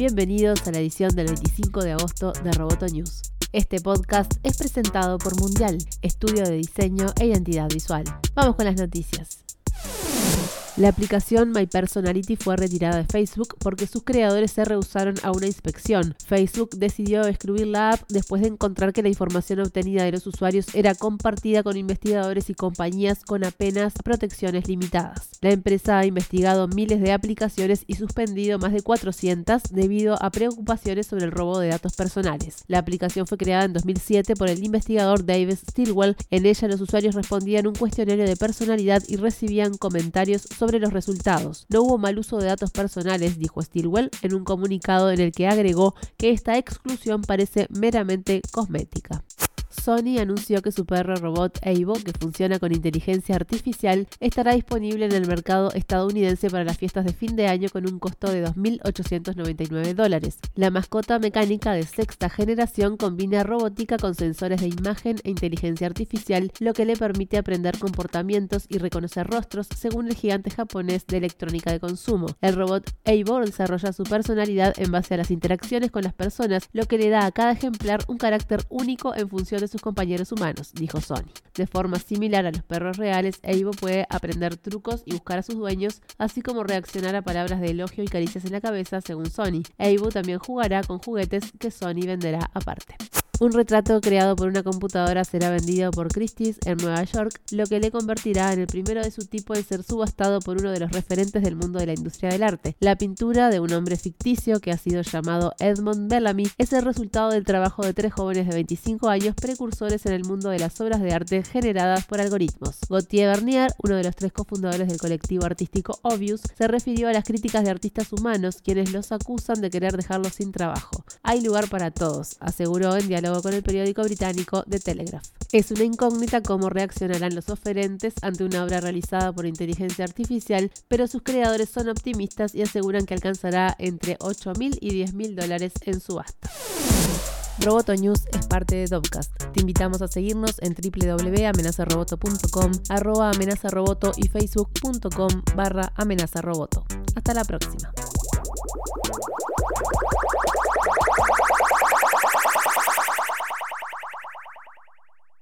Bienvenidos a la edición del 25 de agosto de Roboto News. Este podcast es presentado por Mundial, estudio de diseño e identidad visual. Vamos con las noticias. La aplicación My Personality fue retirada de Facebook porque sus creadores se rehusaron a una inspección. Facebook decidió excluir la app después de encontrar que la información obtenida de los usuarios era compartida con investigadores y compañías con apenas protecciones limitadas. La empresa ha investigado miles de aplicaciones y suspendido más de 400 debido a preocupaciones sobre el robo de datos personales. La aplicación fue creada en 2007 por el investigador David Stilwell. En ella los usuarios respondían un cuestionario de personalidad y recibían comentarios los resultados. No hubo mal uso de datos personales, dijo Stilwell en un comunicado en el que agregó que esta exclusión parece meramente cosmética. Sony anunció que su perro robot Evo, que funciona con inteligencia artificial, estará disponible en el mercado estadounidense para las fiestas de fin de año con un costo de 2.899 dólares. La mascota mecánica de sexta generación combina robótica con sensores de imagen e inteligencia artificial, lo que le permite aprender comportamientos y reconocer rostros, según el gigante japonés de electrónica de consumo. El robot Evo desarrolla su personalidad en base a las interacciones con las personas, lo que le da a cada ejemplar un carácter único en función de sus compañeros humanos, dijo Sony. De forma similar a los perros reales, Evo puede aprender trucos y buscar a sus dueños, así como reaccionar a palabras de elogio y caricias en la cabeza, según Sony. Evo también jugará con juguetes que Sony venderá aparte. Un retrato creado por una computadora será vendido por Christie's en Nueva York, lo que le convertirá en el primero de su tipo en ser subastado por uno de los referentes del mundo de la industria del arte. La pintura de un hombre ficticio que ha sido llamado Edmond Bellamy es el resultado del trabajo de tres jóvenes de 25 años precursores en el mundo de las obras de arte generadas por algoritmos. Gauthier Bernier, uno de los tres cofundadores del colectivo artístico Obvious, se refirió a las críticas de artistas humanos quienes los acusan de querer dejarlos sin trabajo. Hay lugar para todos, aseguró en con el periódico británico The Telegraph. Es una incógnita cómo reaccionarán los oferentes ante una obra realizada por inteligencia artificial, pero sus creadores son optimistas y aseguran que alcanzará entre 8.000 y 10.000 dólares en subasta. Roboto News es parte de Dovcast. Te invitamos a seguirnos en www.amenazaroboto.com, arroba amenazaroboto y facebook.com barra amenazaroboto. Hasta la próxima.